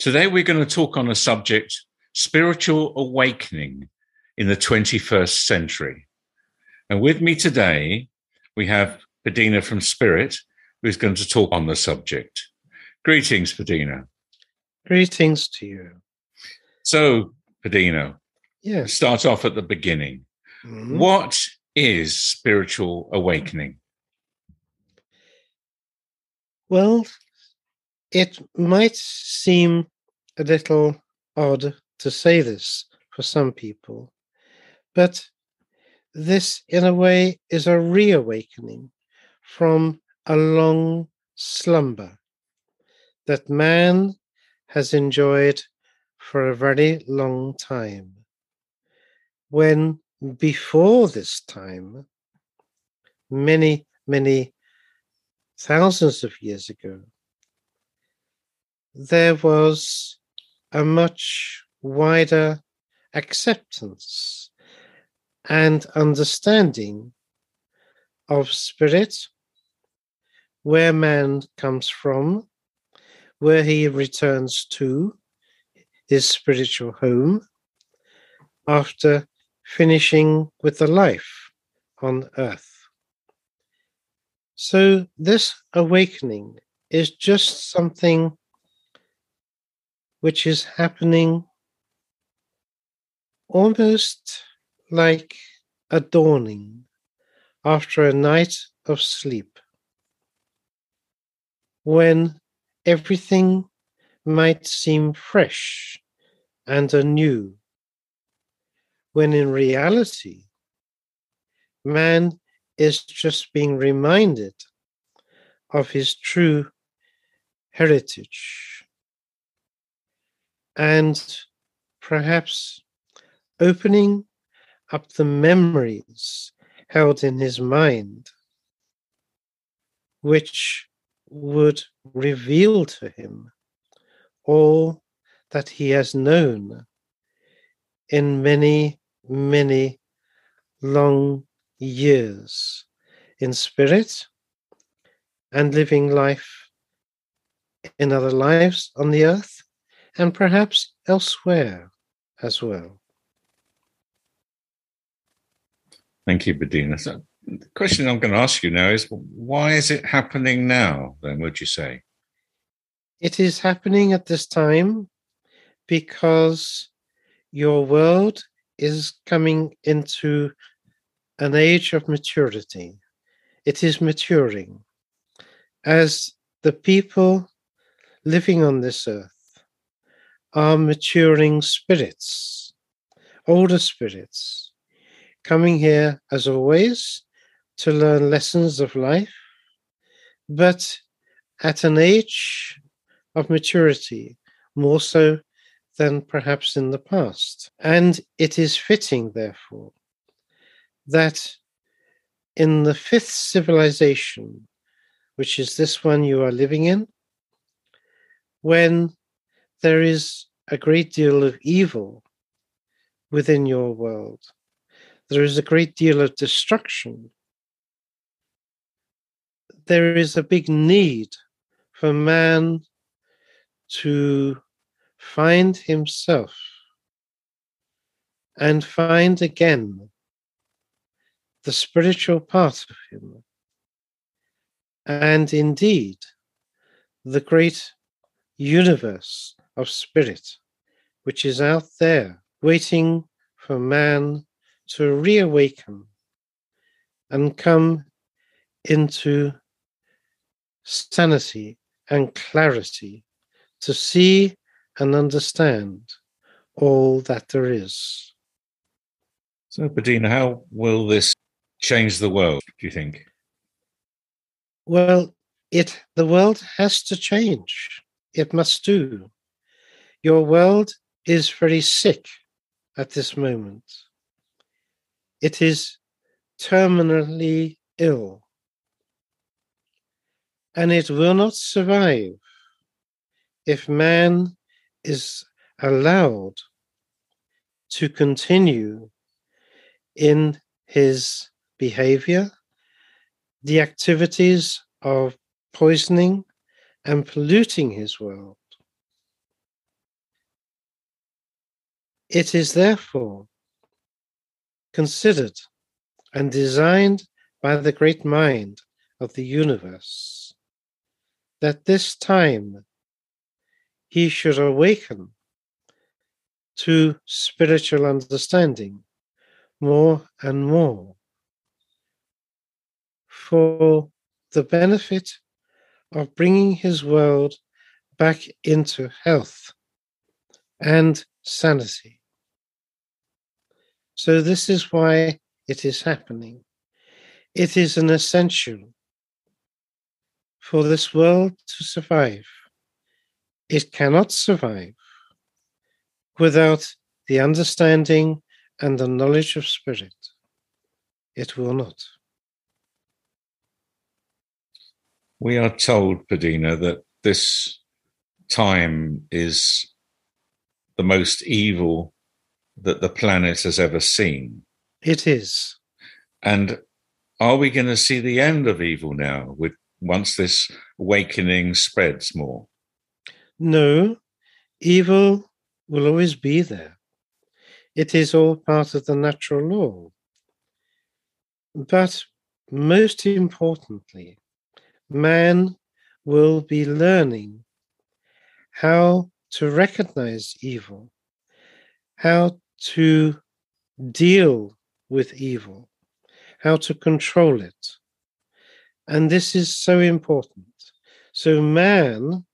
Today we're going to talk on a subject spiritual awakening in the 21st century. And with me today, we have Padina from Spirit, who's going to talk on the subject. Greetings, Padina. Greetings to you. So, Padina, Yes. start off at the beginning. Mhm. What is spiritual awakening? Well, it might seem a little odd to say this for some people, but this, in a way, is a reawakening from a long slumber that man has enjoyed for a very long time. When before this time, many, many thousands of years ago, there was a much wider acceptance and understanding of spirit, where man comes from, where he returns to, his spiritual home, after finishing with the life on earth. So, this awakening is just something which is happening almost like a dawning after a night of sleep, when everything might seem fresh and anew, when in reality, man is just being reminded of his true heritage and perhaps opening up the memories held in his mind, which would reveal to him all that he has known in many, many long years in spirit and living life in other lives on the earth and perhaps elsewhere as well. Thank you, Padina. So, the question I'm going to ask you now is why is it happening now, then, would you say? It is happening at this time because your world is coming into an age of maturity. It is maturing as the people living on this earth are maturing spirits, older spirits, coming here as always to learn lessons of life, but at an age of maturity, more so than perhaps in the past. And it is fitting, therefore, that in the fifth civilization, which is this one you are living in, when there is a great deal of evil within your world, there is a great deal of destruction. There is a big need for man to find himself and find again the spiritual part of him. And indeed, the great universe of spirit, which is out there waiting for man to reawaken and come into sanity and clarity to see and understand all that there is. So, Padina, how will this change the world, do you think? Well, it the world has to change. It must do. Your world is very sick at this moment. It is terminally ill. And it will not survive if man is allowed to continue in his behavior, the activities of poisoning and polluting his world. It is therefore considered and designed by the great mind of the universe that this time he should awaken to spiritual understanding more and more for the benefit of bringing his world back into health and sanity. So, this is why it is happening. It is an essential for this world to survive. It cannot survive without the understanding and the knowledge of spirit. It will not. We are told, Padina, that this time is the most evil that the planet has ever seen. It is. And are we going to see the end of evil now with once this awakening spreads more? No, evil will always be there. It is all part of the natural law. But most importantly, man will be learning how to recognize evil, how to deal with evil, how to control it. And this is so important. So, man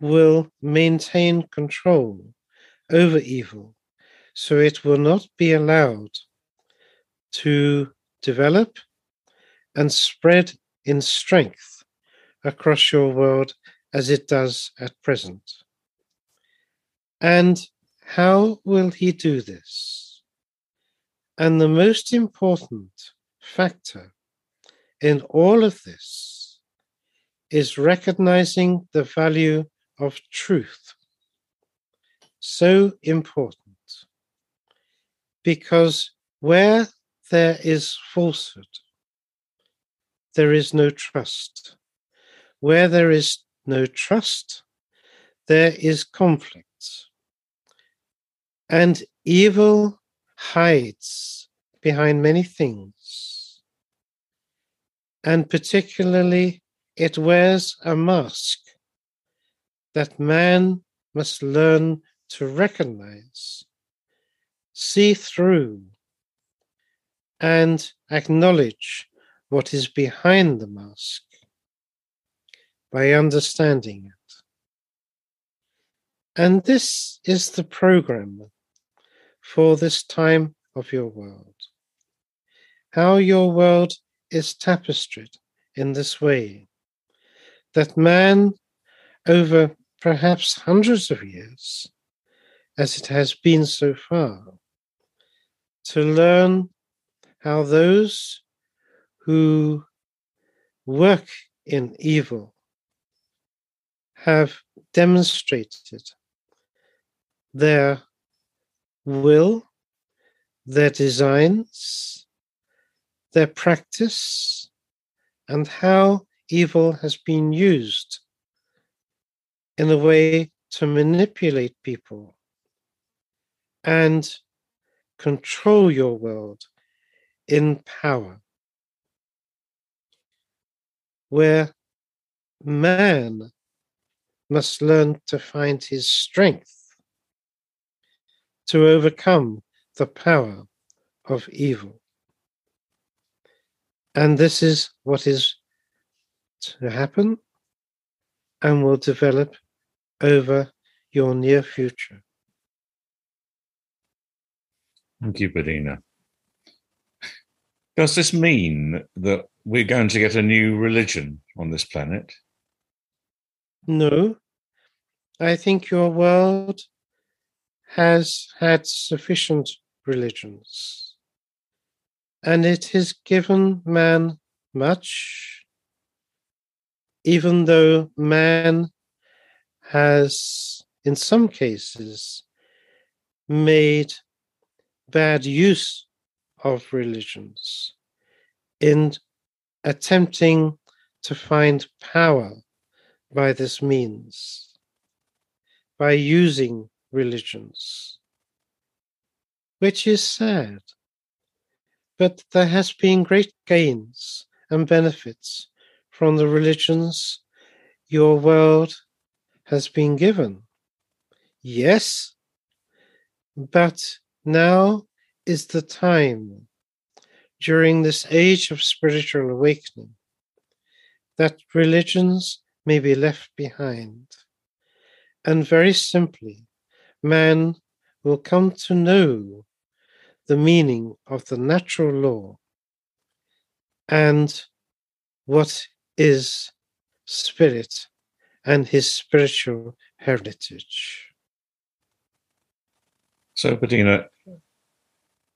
will maintain control over evil, so it will not be allowed to develop and spread in strength across your world as it does at present. And how will he do this? And the most important factor in all of this is recognizing the value of truth. So important. Because where there is falsehood, there is no trust. Where there is no trust, there is conflict. And evil hides behind many things. And particularly, it wears a mask that man must learn to recognize, see through, and acknowledge what is behind the mask by understanding it. And this is the program for this time of your world. How your world is tapestried in this way that man, over perhaps hundreds of years, as it has been so far, to learn how those who work in evil have demonstrated their will, their designs, their practice, and how evil has been used in a way to manipulate people and control your world in power. Where man must learn to find his strength to overcome the power of evil. And this is what is to happen and will develop over your near future. Thank you, Padina. Does this mean that we're going to get a new religion on this planet? No. I think your world has had sufficient religions, and it has given man much, even though man has, in some cases, made bad use of religions in attempting to find power by this means, by using religions, which is sad. But there has been great gains and benefits from the religions your world has been given. Yes, but now is the time during this age of spiritual awakening that religions may be left behind. And very simply, man will come to know the meaning of the natural law and what is spirit and his spiritual heritage. So, Padina,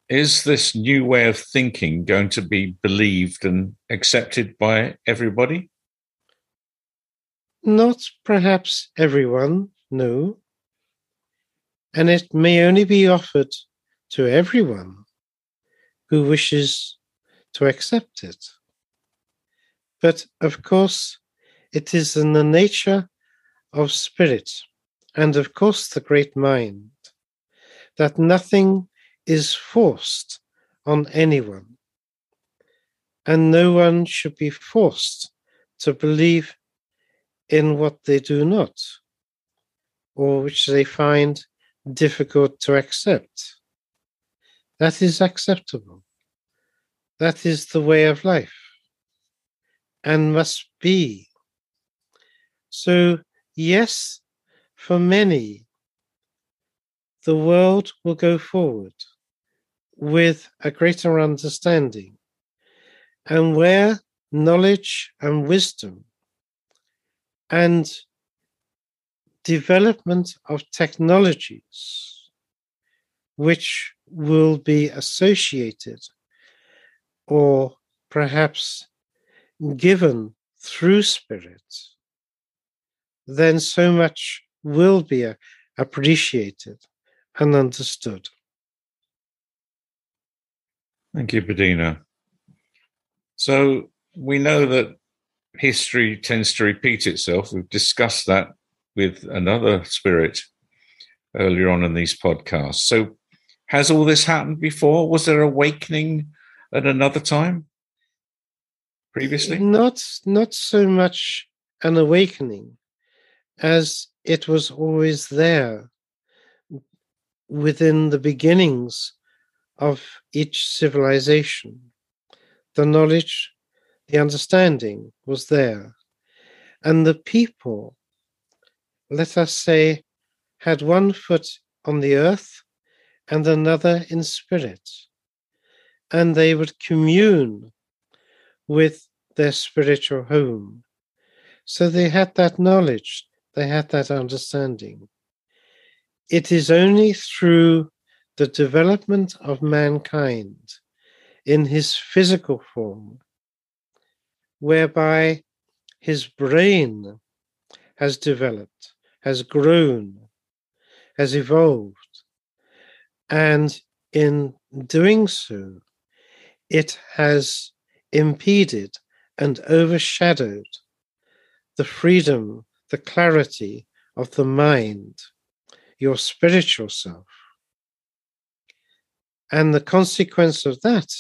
is this new way of thinking going to be believed and accepted by everybody? Not perhaps everyone, no. And it may only be offered to everyone who wishes to accept it. But of course, it is in the nature of spirit and of course the great mind that nothing is forced on anyone. And no one should be forced to believe in what they do not, or which they find difficult to accept. That is acceptable. That is the way of life and must be. So, yes, for many, the world will go forward with a greater understanding. And where knowledge and wisdom and development of technologies which will be associated or perhaps given through spirit, then so much will be appreciated and understood. Thank you, Padina. So we know that history tends to repeat itself. We've discussed that with another spirit earlier on in these podcasts. So has all this happened before? Was there awakening at another time previously? Not not so much an awakening as it was always there within the beginnings of each civilization. The knowledge, the understanding was there. And the people, let us say, had one foot on the earth and another in spirit. And they would commune with their spiritual home. So they had that knowledge, they had that understanding. It is only through the development of mankind in his physical form, whereby his brain has developed, has grown, has evolved, and in doing so, it has impeded and overshadowed the freedom, the clarity of the mind, your spiritual self. And the consequence of that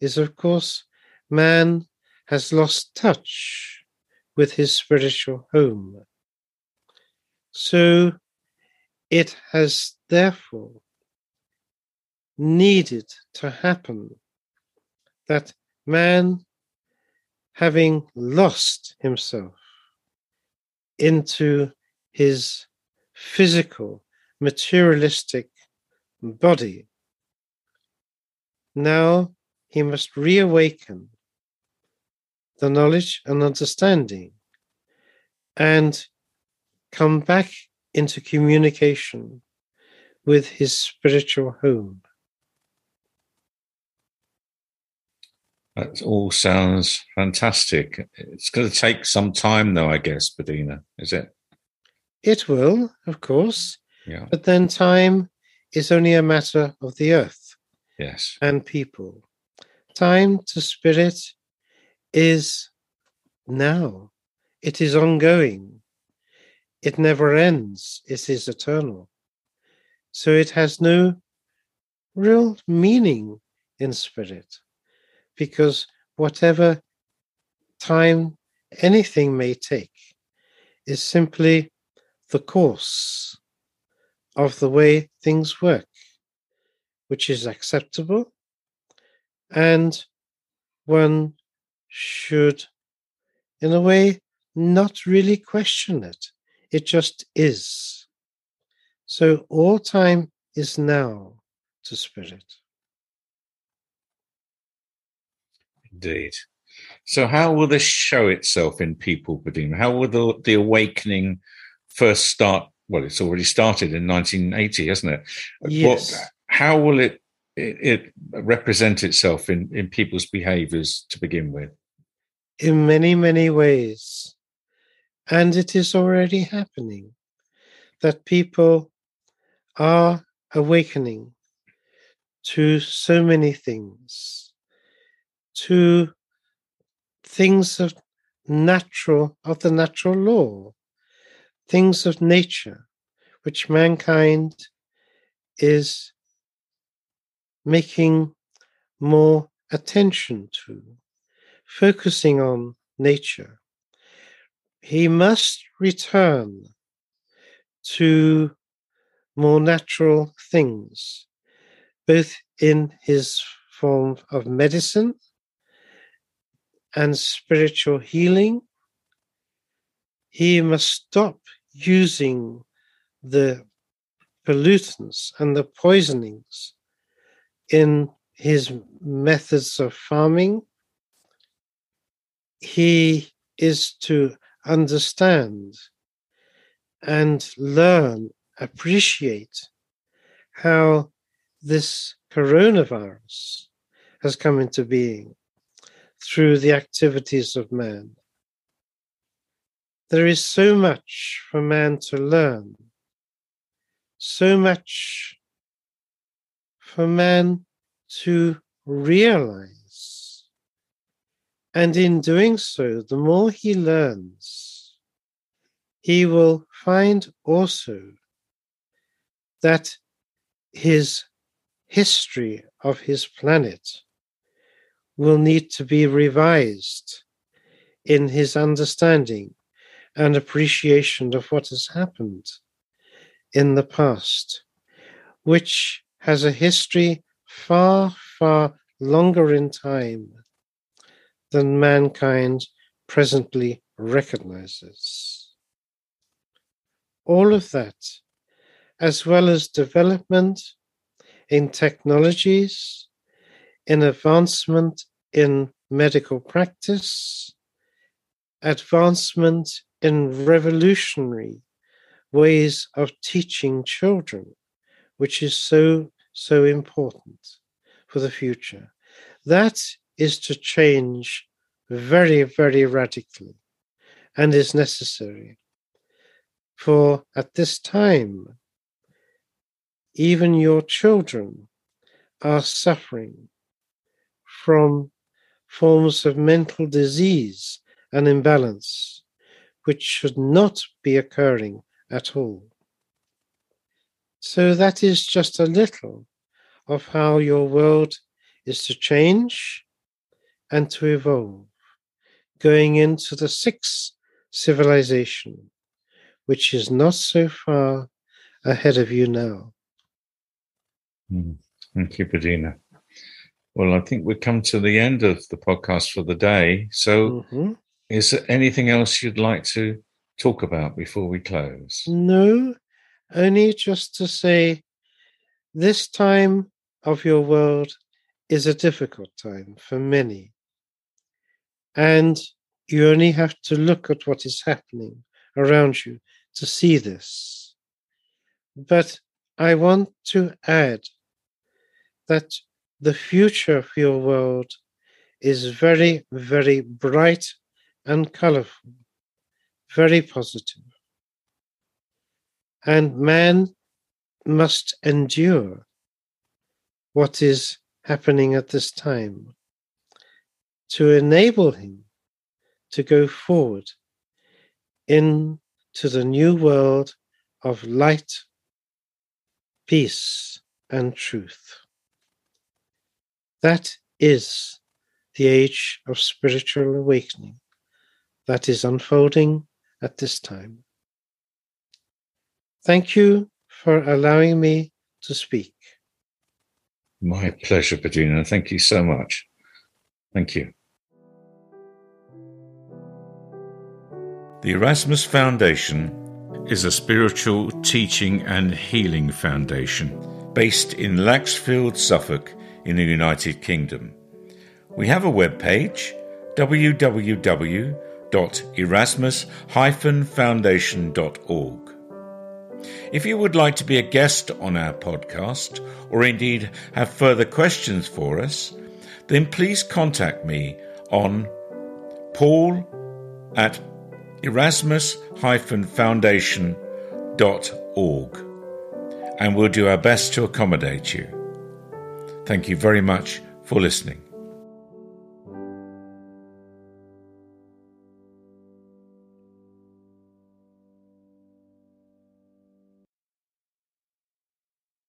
is, of course, man has lost touch with his spiritual home. So it has therefore needed to happen that man, having lost himself into his physical, materialistic body, now he must reawaken the knowledge and understanding and come back into communication with his spiritual home. That all sounds fantastic. It's going to take some time, though, I guess, Padina, is it? It will, of course. Yeah. But then time is only a matter of the earth Yes. and people. Time to spirit is now, it is ongoing, it never ends, it is eternal. So it has no real meaning in spirit because whatever time anything may take is simply the course of the way things work, which is acceptable, and one should, in a way, not really question it. It just is. So all time is now to spirit. Indeed. So, how will this show itself in people, Padina? How will the, the awakening first start? Well, it's already started in 1980, hasn't it? Yes. What, how will it, it, it represent itself in, in people's behaviors to begin with? in many, many ways. And it is already happening that people are awakening to so many things, to things of natural, of the natural law, things of nature, which mankind is making more attention to focusing on nature, he must return to more natural things, both in his form of medicine and spiritual healing. He must stop using the pollutants and the poisonings in his methods of farming he is to understand and learn, appreciate how this coronavirus has come into being through the activities of man. There is so much for man to learn, so much for man to realize. And in doing so, the more he learns, he will find also that his history of his planet will need to be revised in his understanding and appreciation of what has happened in the past, which has a history far, far longer in time than mankind presently recognizes. All of that, as well as development in technologies, in advancement in medical practice, advancement in revolutionary ways of teaching children, which is so, so important for the future. That is to change very, very radically and is necessary. For at this time, even your children are suffering from forms of mental disease and imbalance, which should not be occurring at all. So, that is just a little of how your world is to change and to evolve, going into the sixth civilization, which is not so far ahead of you now. Mm. Thank you, Padina. Well, I think we've come to the end of the podcast for the day. So, Mhm. is there anything else you'd like to talk about before we close? No, only just to say this time of your world is a difficult time for many. And you only have to look at what is happening around you to see this. But I want to add that the future of your world is very, very bright and colorful, very positive. And man must endure what is happening at this time to enable him to go forward into the new world of light, peace, and truth. That is the age of spiritual awakening that is unfolding at this time. Thank you for allowing me to speak. My pleasure, Padina. Thank you so much. Thank you. The Erasmus Foundation is a spiritual teaching and healing foundation based in Laxfield, Suffolk, in the United Kingdom. We have a webpage www.erasmus-foundation.org. If you would like to be a guest on our podcast, or indeed have further questions for us, then please contact me on paul at erasmus-foundation.org and we'll do our best to accommodate you. Thank you very much for listening.